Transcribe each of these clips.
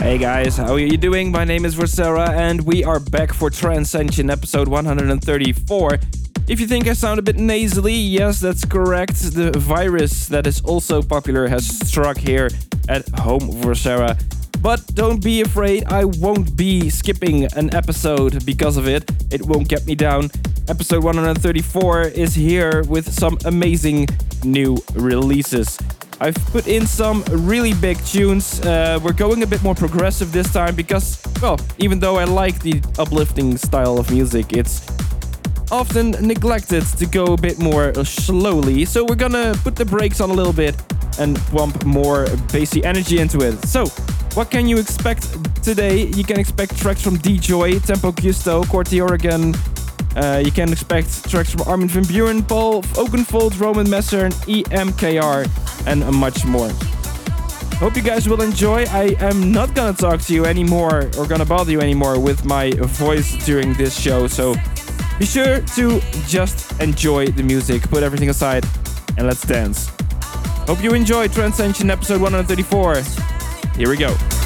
Hey guys, how are you doing? My name is Vorcera and we are back for Trancescension episode 134. If you think I sound a bit nasally, yes, that's correct. The virus that is also popular has struck here at home Vorcera. But don't be afraid, I won't be skipping an episode because of it. It won't get me down. Episode 134 is here with some amazing new releases. I've put in some really big tunes. Uh, we're going a bit more progressive this time because, well, even though I like the uplifting style of music, it's often neglected to go a bit more slowly. So we're gonna put the brakes on a little bit and pump more bassy energy into it. So, what can you expect today? You can expect tracks from Djoy, Tempo Giusto, Corti Organ. Uh, you can expect tracks from Armin van Buuren, Paul Oakenfold, Roman Messer, EMKR, and much more. Hope you guys will enjoy. I am not gonna talk to you anymore or gonna bother you anymore with my voice during this show, so be sure to just enjoy the music, put everything aside, and let's dance. Hope you enjoyed Trancescension episode 134. Here we go.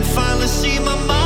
can finally see my mind.